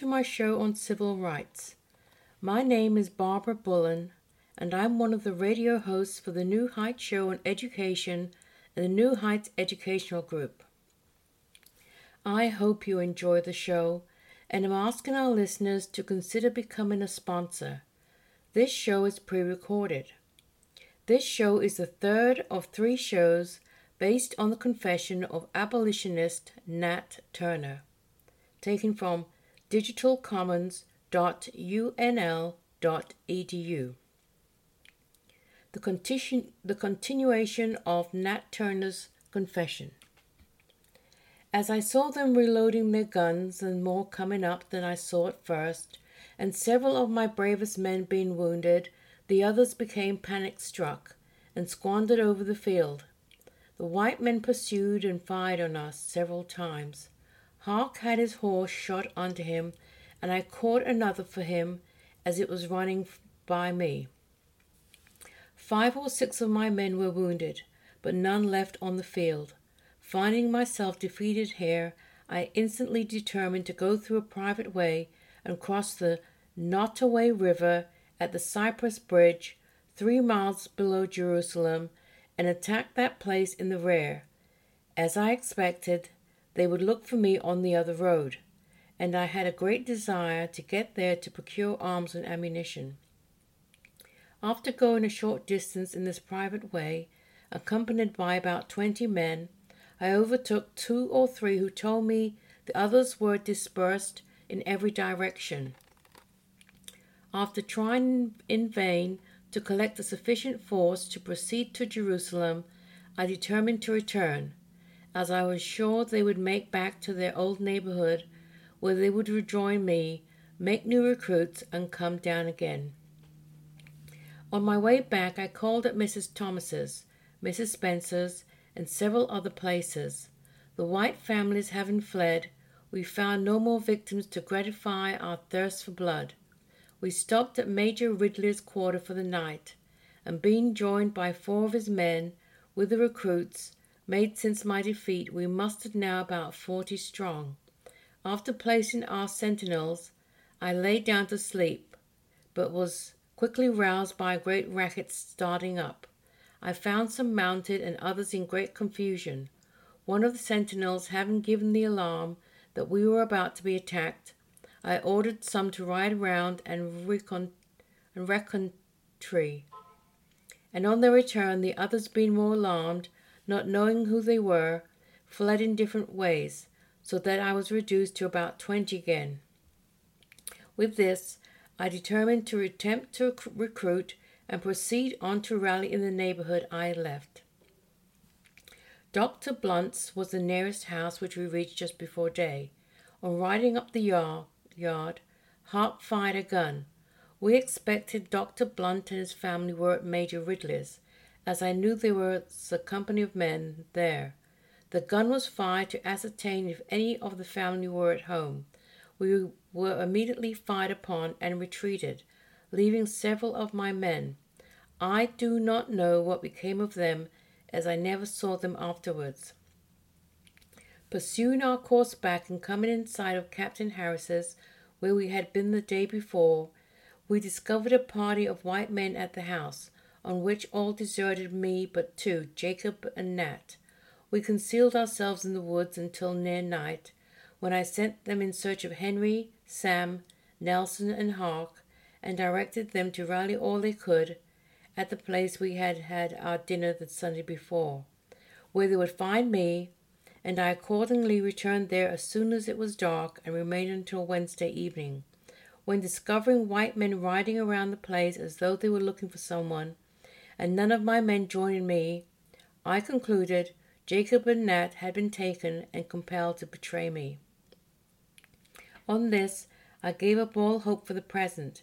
to my show on civil rights. My name is Barbara Bullen, and I'm one of the radio hosts for the New Heights Show on Education and the New Heights Educational Group. I hope you enjoy the show, and I'm asking our listeners to consider becoming a sponsor. This show is pre recorded. This show is the third of three shows based on the confession of abolitionist Nat Turner taken from digitalcommons.unl.edu. The, continu- the continuation of Nat Turner's confession. As I saw them reloading their guns and more coming up than I saw at first, and several of my bravest men being wounded, the others became panic struck and squandered over the field. The white men pursued and fired on us several times. Hark had his horse shot under him, and I caught another for him as it was running by me. Five or six of my men were wounded, but none left on the field. Finding myself defeated here, I instantly determined to go through a private way and cross the Nottoway River at the Cypress Bridge, three miles below Jerusalem, and attack that place in the rear. As I expected, they would look for me on the other road, and I had a great desire to get there to procure arms and ammunition. After going a short distance in this private way, accompanied by about twenty men, I overtook two or three who told me the others were dispersed in every direction. After trying in vain to collect a sufficient force to proceed to Jerusalem, I determined to return as I was sure they would make back to their old neighborhood where they would rejoin me, make new recruits, and come down again. On my way back, I called at Mrs. Thomas's, Mrs. Spencer's, and several other places. The white families having fled, we found no more victims to gratify our thirst for blood. We stopped at Major Ridley's quarter for the night, and being joined by four of his men with the recruits, made since my defeat, we mustered now about forty strong. After placing our sentinels, I lay down to sleep, but was quickly roused by a great racket starting up. I found some mounted and others in great confusion. One of the sentinels having given the alarm that we were about to be attacked, I ordered some to ride round and recon- and reconnoitre. And on their return, the others being more alarmed, not knowing who they were, fled in different ways, so that I was reduced to about twenty again. With this, I determined to attempt to recruit and proceed on to rally in the neighborhood I had left. Dr. Blunt's was the nearest house which we reached just before day. On riding up the yard, yard Hark fired a gun. We expected Dr. Blunt and his family were at Major Ridley's, as I knew there was a company of men there. The gun was fired to ascertain if any of the family were at home. We were immediately fired upon and retreated, leaving several of my men. I do not know what became of them, as I never saw them afterwards. Pursuing our course back and coming in sight of Captain Harris's, where we had been the day before, we discovered a party of white men at the house, on which all deserted me but two, Jacob and Nat. We concealed ourselves in the woods until near night, when I sent them in search of Henry, Sam, Nelson, and Hark, and directed them to rally all they could at the place we had had our dinner the Sunday before, where they would find me, and I accordingly returned there as soon as it was dark and remained until Wednesday evening, when discovering white men riding around the place as though they were looking for someone, and none of my men joining me, I concluded Jacob and Nat had been taken and compelled to betray me. On this, I gave up all hope for the present,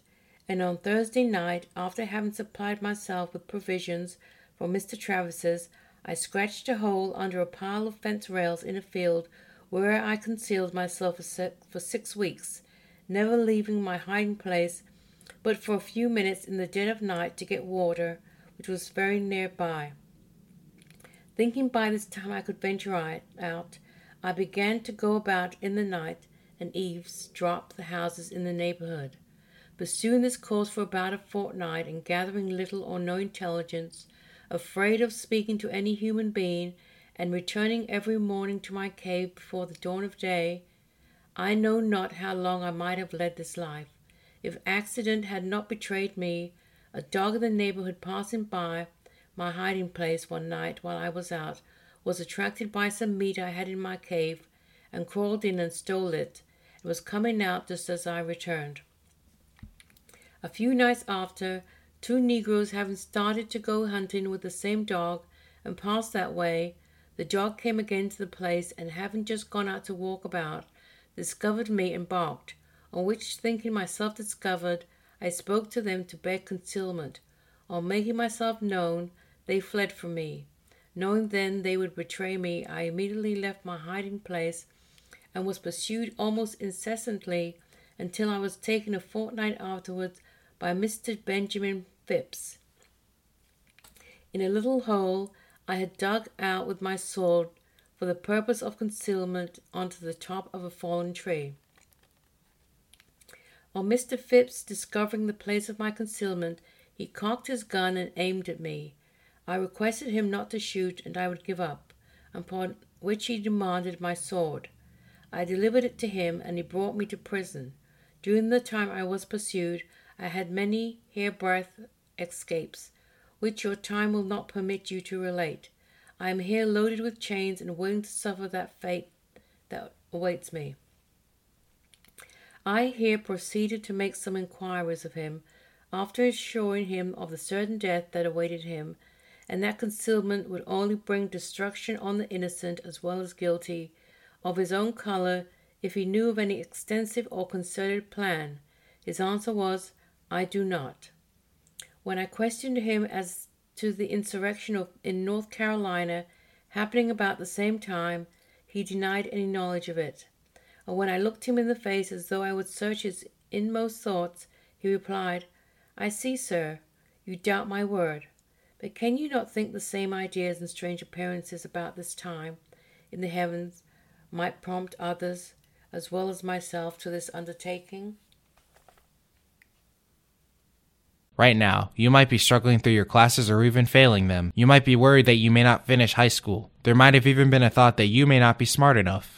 and on Thursday night, after having supplied myself with provisions for Mr. Travis's, I scratched a hole under a pile of fence rails in a field where I concealed myself for six weeks, never leaving my hiding place but for a few minutes in the dead of night to get water, which was very near by. Thinking by this time I could venture out, I began to go about in the night and eavesdrop the houses in the neighborhood. Pursuing this course for about a fortnight and gathering little or no intelligence, afraid of speaking to any human being, and returning every morning to my cave before the dawn of day, I know not how long I might have led this life. If accident had not betrayed me, a dog in the neighborhood passing by my hiding place one night while I was out was attracted by some meat I had in my cave and crawled in and stole it and was coming out just as I returned. A few nights after, two Negroes having started to go hunting with the same dog and passed that way, the dog came again to the place and having just gone out to walk about, discovered me and barked, on which thinking myself discovered, I spoke to them to beg concealment. On making myself known, they fled from me. Knowing then they would betray me, I immediately left my hiding place and was pursued almost incessantly until I was taken a fortnight afterwards by Mr. Benjamin Phipps. In a little hole I had dug out with my sword for the purpose of concealment onto the top of a fallen tree. On Mr. Phipps discovering the place of my concealment, he cocked his gun and aimed at me. I requested him not to shoot, and I would give up, upon which he demanded my sword. I delivered it to him, and he brought me to prison. During the time I was pursued, I had many hairbreadth escapes, which your time will not permit you to relate. I am here loaded with chains and willing to suffer that fate that awaits me. I here proceeded to make some inquiries of him, after assuring him of the certain death that awaited him, and that concealment would only bring destruction on the innocent as well as guilty, of his own color, if he knew of any extensive or concerted plan. His answer was, I do not. When I questioned him as to the insurrection of, in North Carolina happening about the same time, he denied any knowledge of it. And when I looked him in the face as though I would search his inmost thoughts, he replied, I see, sir, you doubt my word. But can you not think the same ideas and strange appearances about this time in the heavens might prompt others as well as myself to this undertaking? Right now, you might be struggling through your classes or even failing them. You might be worried that you may not finish high school. There might have even been a thought that you may not be smart enough.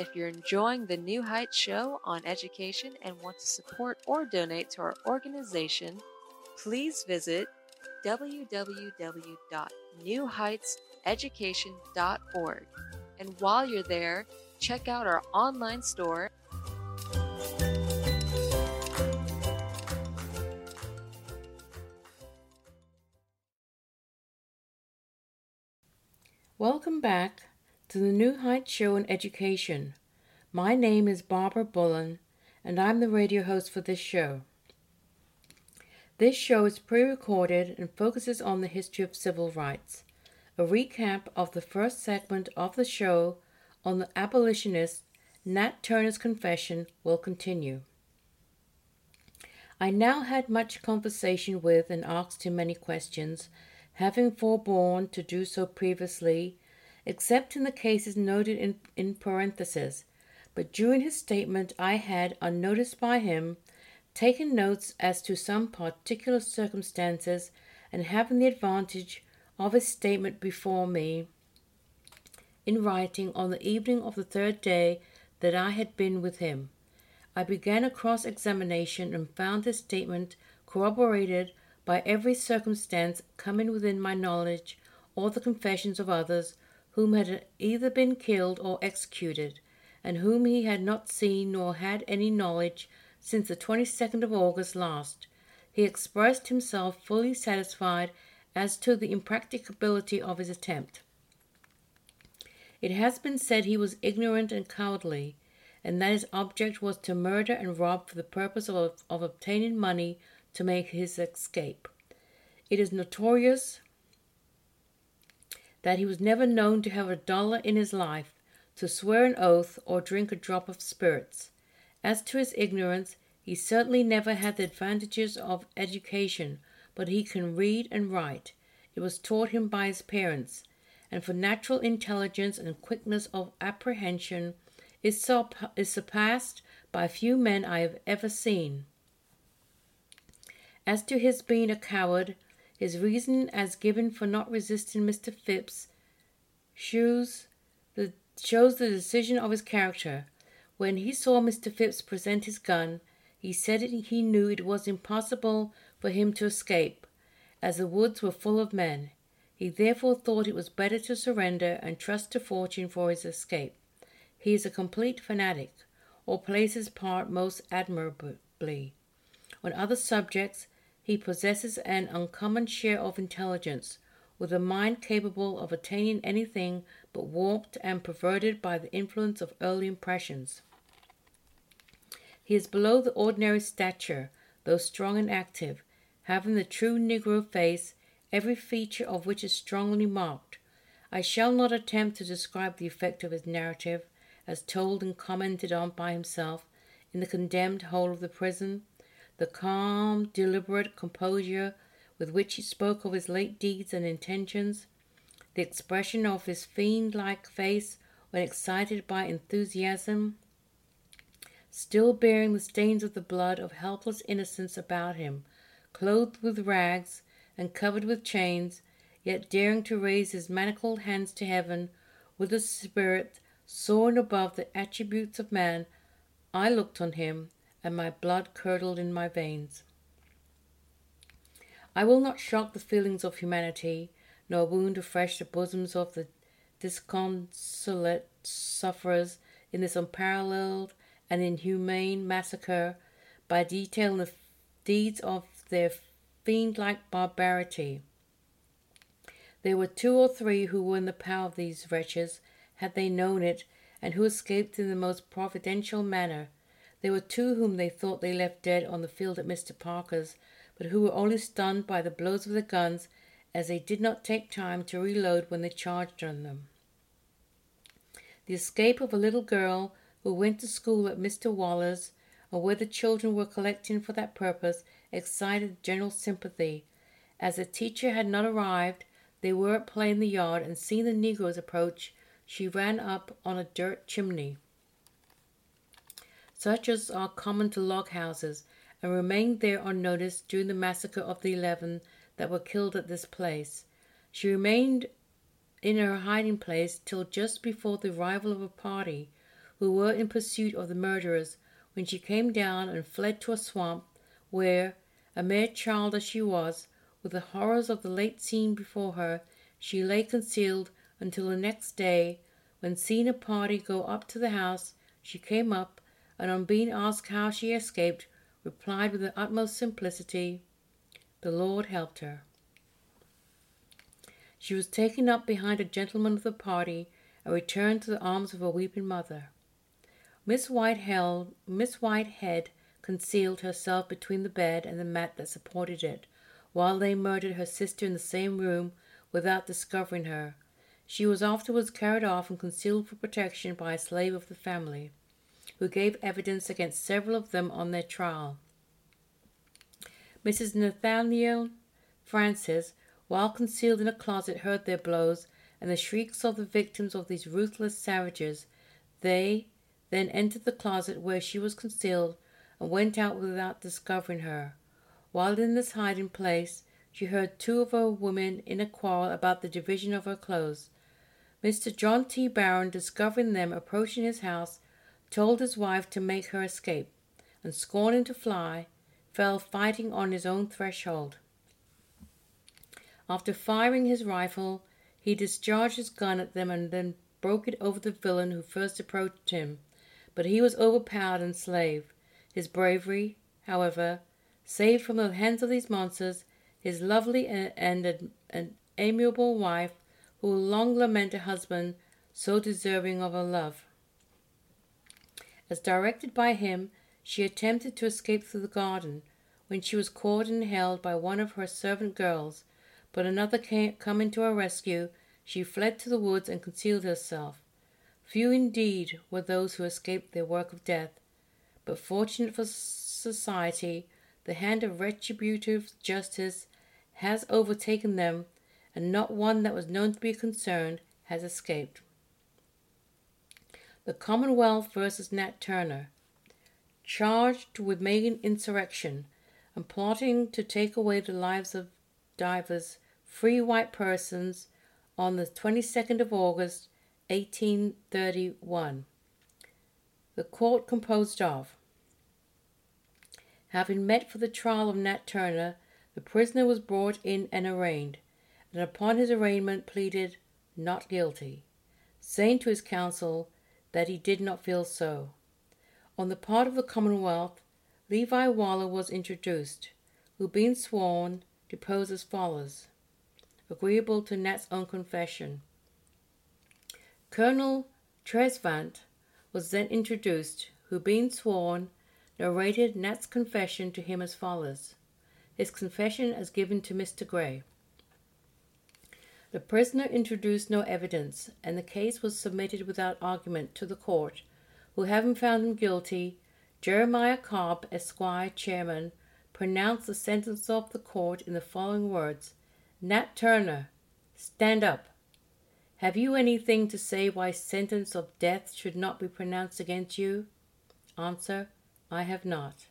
If you're enjoying the New Heights show on education and want to support or donate to our organization, please visit www.newheightseducation.org. And while you're there, check out our online store Welcome back to the New Heights Show on Education. My name is Barbara Bullen, and I'm the radio host for this show. This show is pre recorded and focuses on the history of civil rights. A recap of the first segment of the show on the abolitionist Nat Turner's confession will continue. I now had much conversation with and asked him many questions, having forborne to do so previously, except in the cases noted in, in parentheses. But during his statement, I had, unnoticed by him, taken notes as to some particular circumstances, and having the advantage of his statement before me in writing on the evening of the third day that I had been with him. I began a cross examination and found his statement corroborated by every circumstance coming within my knowledge or the confessions of others whom had either been killed or executed, and whom he had not seen nor had any knowledge since the 22nd of August last. He expressed himself fully satisfied as to the impracticability of his attempt. It has been said he was ignorant and cowardly, and that his object was to murder and rob for the purpose of, of obtaining money to make his escape. It is notorious that he was never known to have a dollar in his life, to swear an oath, or drink a drop of spirits. As to his ignorance, he certainly never had the advantages of education, but he can read and write. It was taught him by his parents, and for natural intelligence and quickness of apprehension is, is surpassed by few men I have ever seen. As to his being a coward, his reason as given for not resisting Mr. Phipps shows the, shows the decision of his character. When he saw Mr. Phipps present his gun, he said he knew it was impossible for him to escape, as the woods were full of men. He therefore thought it was better to surrender and trust to fortune for his escape. He is a complete fanatic, or plays his part most admirably. On other subjects, he possesses an uncommon share of intelligence, with a mind capable of attaining anything but warped and perverted by the influence of early impressions. He is below the ordinary stature, though strong and active, having the true Negro face, every feature of which is strongly marked. I shall not attempt to describe the effect of his narrative, as told and commented on by himself in the condemned hole of the prison, the calm, deliberate composure with which he spoke of his late deeds and intentions, the expression of his fiend like face when excited by enthusiasm, still bearing the stains of the blood of helpless innocence about him, clothed with rags and covered with chains, yet daring to raise his manacled hands to heaven with a spirit soaring above the attributes of man, I looked on him, and my blood curdled in my veins. I will not shock the feelings of humanity, nor wound afresh the bosoms of the disconsolate sufferers in this unparalleled and inhumane massacre by detailing the deeds of their fiend like barbarity. There were two or three who were in the power of these wretches, had they known it, and who escaped in the most providential manner. There were two whom they thought they left dead on the field at Mr. Parker's, but who were only stunned by the blows of the guns, as they did not take time to reload when they charged on them. The escape of a little girl who went to school at Mr. Waller's, or where the children were collecting for that purpose, excited general sympathy. As the teacher had not arrived, they were at play in the yard, and seeing the negroes approach, she ran up on a dirt chimney, such as are common to log houses, and remained there unnoticed during the massacre of the eleven that were killed at this place. She remained in her hiding place till just before the arrival of a party who were in pursuit of the murderers, when she came down and fled to a swamp, where, a mere child as she was, with the horrors of the late scene before her, she lay concealed until the next day, when seeing a party go up to the house, she came up, and on being asked how she escaped, replied with the utmost simplicity, The Lord helped her. She was taken up behind a gentleman of the party and returned to the arms of her weeping mother. Miss Whitehead, Miss Whitehead concealed herself between the bed and the mat that supported it, while they murdered her sister in the same room without discovering her. She was afterwards carried off and concealed for protection by a slave of the family, who gave evidence against several of them on their trial. Mrs. Nathaniel Francis, while concealed in a closet, heard their blows and the shrieks of the victims of these ruthless savages. They then entered the closet where she was concealed and went out without discovering her. While in this hiding place, she heard two of her women in a quarrel about the division of her clothes. Mr. John T. Barrow, discovering them approaching his house, told his wife to make her escape, and scorning to fly, fell fighting on his own threshold. After firing his rifle, he discharged his gun at them and then broke it over the villain who first approached him, but he was overpowered and slave. His bravery, however, saved from the hands of these monsters his lovely and, and, and amiable wife who long lamented a husband so deserving of her love. As directed by him, she attempted to escape through the garden, when she was caught and held by one of her servant girls, but another came, coming to her rescue, she fled to the woods and concealed herself. Few indeed were those who escaped their work of death, but fortunate for society, the hand of retributive justice has overtaken them and not one that was known to be concerned has escaped. The Commonwealth versus Nat Turner, charged with making insurrection and plotting to take away the lives of divers free white persons on the 22nd of August, 1831. The court composed of Having met for the trial of Nat Turner, the prisoner was brought in and arraigned and upon his arraignment pleaded not guilty, saying to his counsel that he did not feel so. On the part of the Commonwealth, Levi Waller was introduced, who, being sworn, deposed as follows, agreeable to Nat's own confession. Colonel Trezvant was then introduced, who, being sworn, narrated Nat's confession to him as follows. His confession as given to Mr. Gray. The prisoner introduced no evidence, and the case was submitted without argument to the court, who, having found him guilty, Jeremiah Cobb, Esquire, Chairman, pronounced the sentence of the court in the following words Nat Turner, stand up. Have you anything to say why sentence of death should not be pronounced against you? Answer, I have not.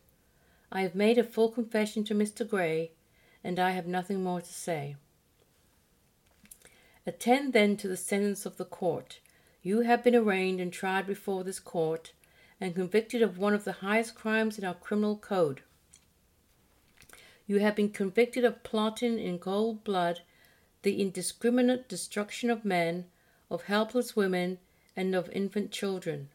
I have made a full confession to Mr. Gray, and I have nothing more to say. Attend then to the sentence of the court. You have been arraigned and tried before this court, and convicted of one of the highest crimes in our criminal code. You have been convicted of plotting in cold blood the indiscriminate destruction of men, of helpless women, and of infant children.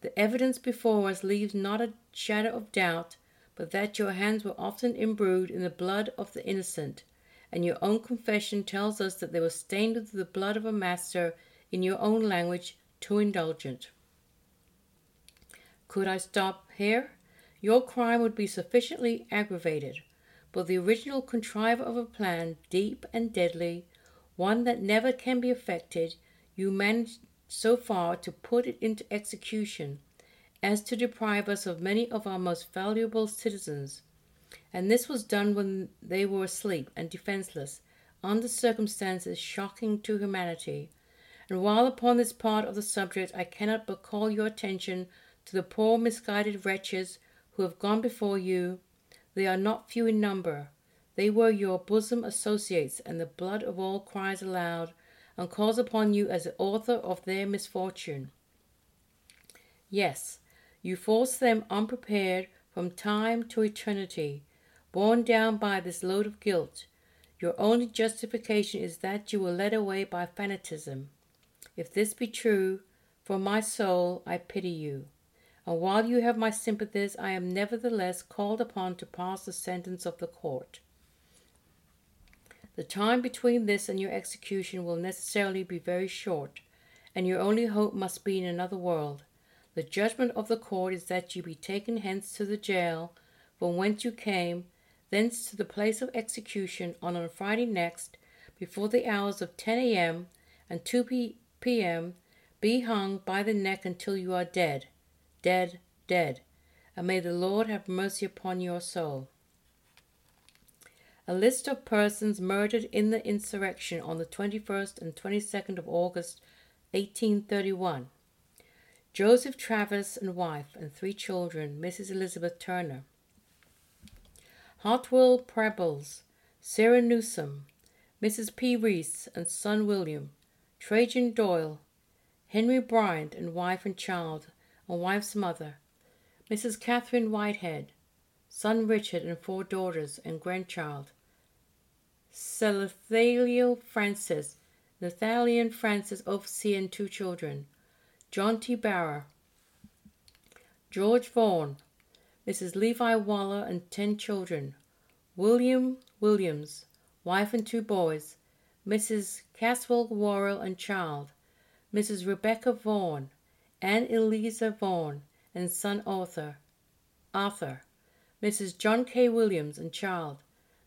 The evidence before us leaves not a shadow of doubt but that your hands were often imbrued in the blood of the innocent, and your own confession tells us that they were stained with the blood of a master, in your own language, too indulgent. Could I stop here? Your crime would be sufficiently aggravated, but the original contriver of a plan deep and deadly, one that never can be effected, you managed so far to put it into execution as to deprive us of many of our most valuable citizens and this was done when they were asleep and defenseless, under circumstances shocking to humanity. And while upon this part of the subject I cannot but call your attention to the poor misguided wretches who have gone before you, they are not few in number. They were your bosom associates, and the blood of all cries aloud and calls upon you as the author of their misfortune. Yes, you forced them unprepared from time to eternity, borne down by this load of guilt. Your only justification is that you were led away by fanatism. If this be true, for my soul I pity you. And while you have my sympathies, I am nevertheless called upon to pass the sentence of the court. The time between this and your execution will necessarily be very short, and your only hope must be in another world. The judgment of the court is that you be taken hence to the jail, from whence you came, thence to the place of execution on a Friday next, before the hours of 10 a.m. and 2 p.m., be hung by the neck until you are dead, dead, dead, and may the Lord have mercy upon your soul. A list of persons murdered in the insurrection on the 21st and 22nd of August, 1831. Joseph Travis and wife and three children, Mrs. Elizabeth Turner. Hartwell Prebles, Sarah Newsom, Mrs. P. Reese and son William, Trajan Doyle, Henry Bryant and wife and child, and wife's mother, Mrs. Catherine Whitehead, son Richard and four daughters and grandchild, Salathiel Francis, Nathaniel Francis overseer and two children, John T. Barrow, George Vaughan, Mrs. Levi Waller and ten children, William Williams, wife and two boys, Mrs. Caswell Worrell and child, Mrs. Rebecca Vaughan, Anne Eliza Vaughan, and son Arthur, Arthur, Mrs. John K. Williams and child,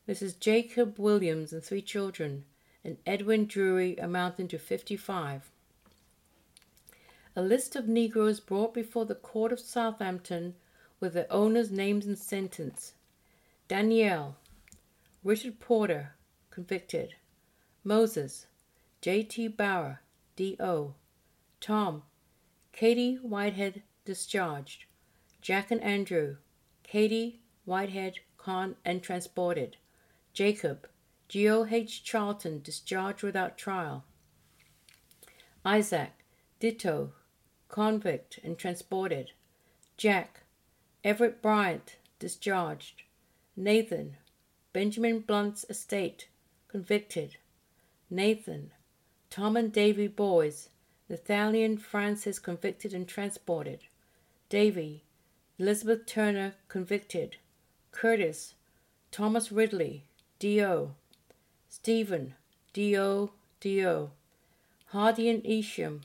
Mrs. Jacob Williams and three children, and Edwin Drury amounting to 55. A list of Negroes brought before the Court of Southampton with their owners' names and sentence. Danielle, Richard Porter, convicted. Moses, J.T. Bauer, D.O. Tom, Caty Whitehead, discharged. Jack and Andrew, Caty Whitehead, con and transported. Jacob, G.O.H. Charlton, discharged without trial. Isaac, ditto, convict and transported. Jack, Everett Bryant, discharged. Nathan, Benjamin Blunt's estate, convicted. Nathan, Tom and Davy Boys, Nathaniel Francis convicted and transported. Davy, Elizabeth Turner convicted. Curtis, Thomas Ridley, D.O. Stephen, D.O. D.O. Hardy and Isham,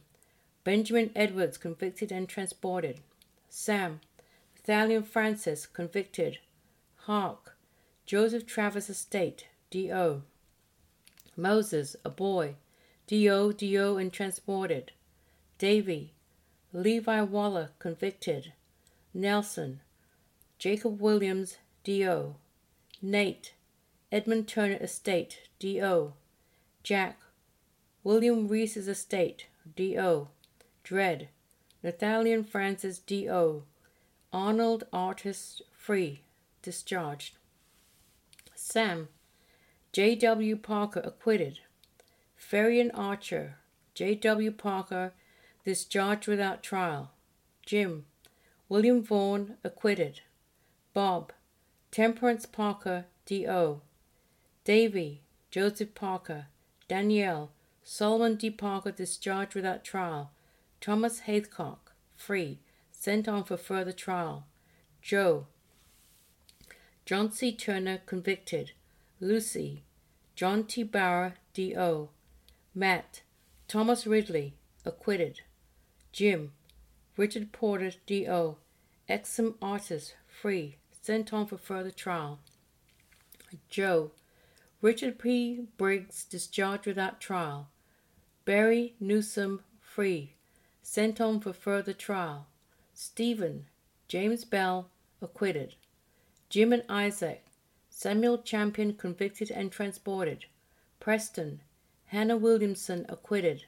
Benjamin Edwards convicted and transported. Sam, Nathaniel Francis convicted. Hark, Joseph Travis Estate, D.O. Moses, a boy, D.O. D.O. and transported. Davy, Levi Waller, convicted. Nelson, Jacob Williams, D.O. Nate, Edmund Turner Estate, D.O. Jack, William Reese's Estate, D.O. Dred, Nathaniel Francis, D.O. Arnold Artist, free, discharged. Sam, J.W. Parker, acquitted. Ferian Archer, J.W. Parker, discharged without trial. Jim, William Vaughan, acquitted. Bob, Temperance Parker, D.O. Davy, Joseph Parker. Danielle, Solomon D. Parker, discharged without trial. Thomas Haycock, free, sent on for further trial. Joe, John C. Turner, convicted. Lucy, John T. Bauer, D.O. Matt, Thomas Ridley, acquitted. Jim, Richard Porter, D.O. Exum artist, free, sent on for further trial. Joe, Richard P. Briggs, discharged without trial. Barry Newsom, free, sent on for further trial. Stephen, James Bell, acquitted. Jim and Isaac, Samuel Champion, convicted and transported. Preston, Hannah Williamson, acquitted.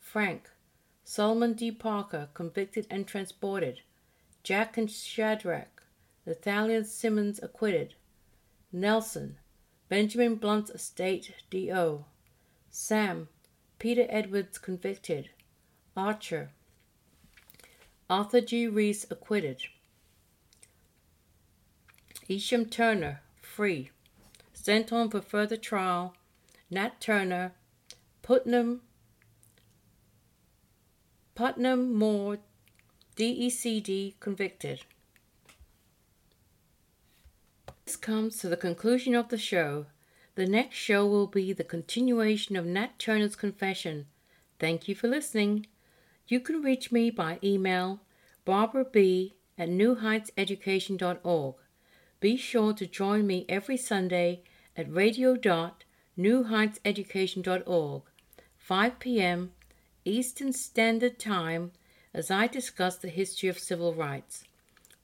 Frank, Solomon D. Parker, convicted and transported. Jack and Shadrach, Nathaniel Simmons, acquitted. Nelson, Benjamin Blunt's estate, D.O. Sam, Peter Edwards, convicted. Archer, Arthur G. Reese, acquitted. Isham Turner, free. Sent on for further trial. Nat Turner, Putnam, Putnam Moore, DECD, convicted. This comes to the conclusion of the show. The next show will be the continuation of Nat Turner's confession. Thank you for listening. You can reach me by email Barbara B. at newheightseducation.org. Be sure to join me every Sunday at radio.newheightseducation.org, 5 p.m. Eastern Standard Time, as I discuss the history of civil rights.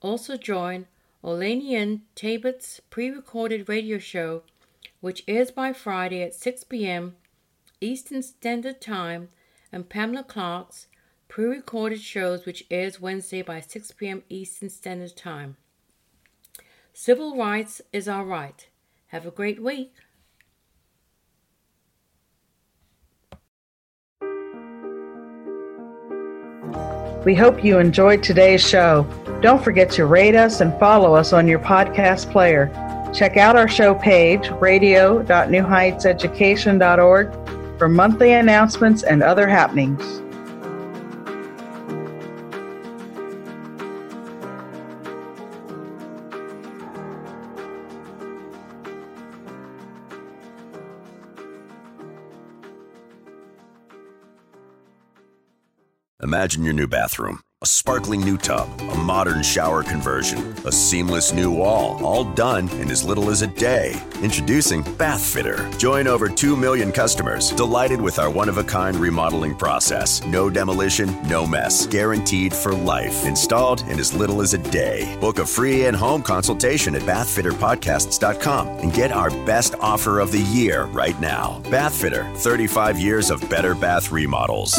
Also join Olanian Tabit's pre recorded radio show, which airs by Friday at 6 p.m. Eastern Standard Time, and Pamela Clark's pre recorded shows, which airs Wednesday by 6 p.m. Eastern Standard Time. Civil rights is our right. Have a great week. We hope you enjoyed today's show. Don't forget to rate us and follow us on your podcast player. Check out our show page, radio.newheightseducation.org, for monthly announcements and other happenings. Imagine your new bathroom. A sparkling new tub, a modern shower conversion, a seamless new wall, all done in as little as a day. Introducing Bath Fitter. Join over 2 million customers delighted with our one of a kind remodeling process. No demolition, no mess. Guaranteed for life. Installed in as little as a day. Book a free in home consultation at bathfitterpodcasts.com and get our best offer of the year right now. Bath Fitter 35 years of better bath remodels.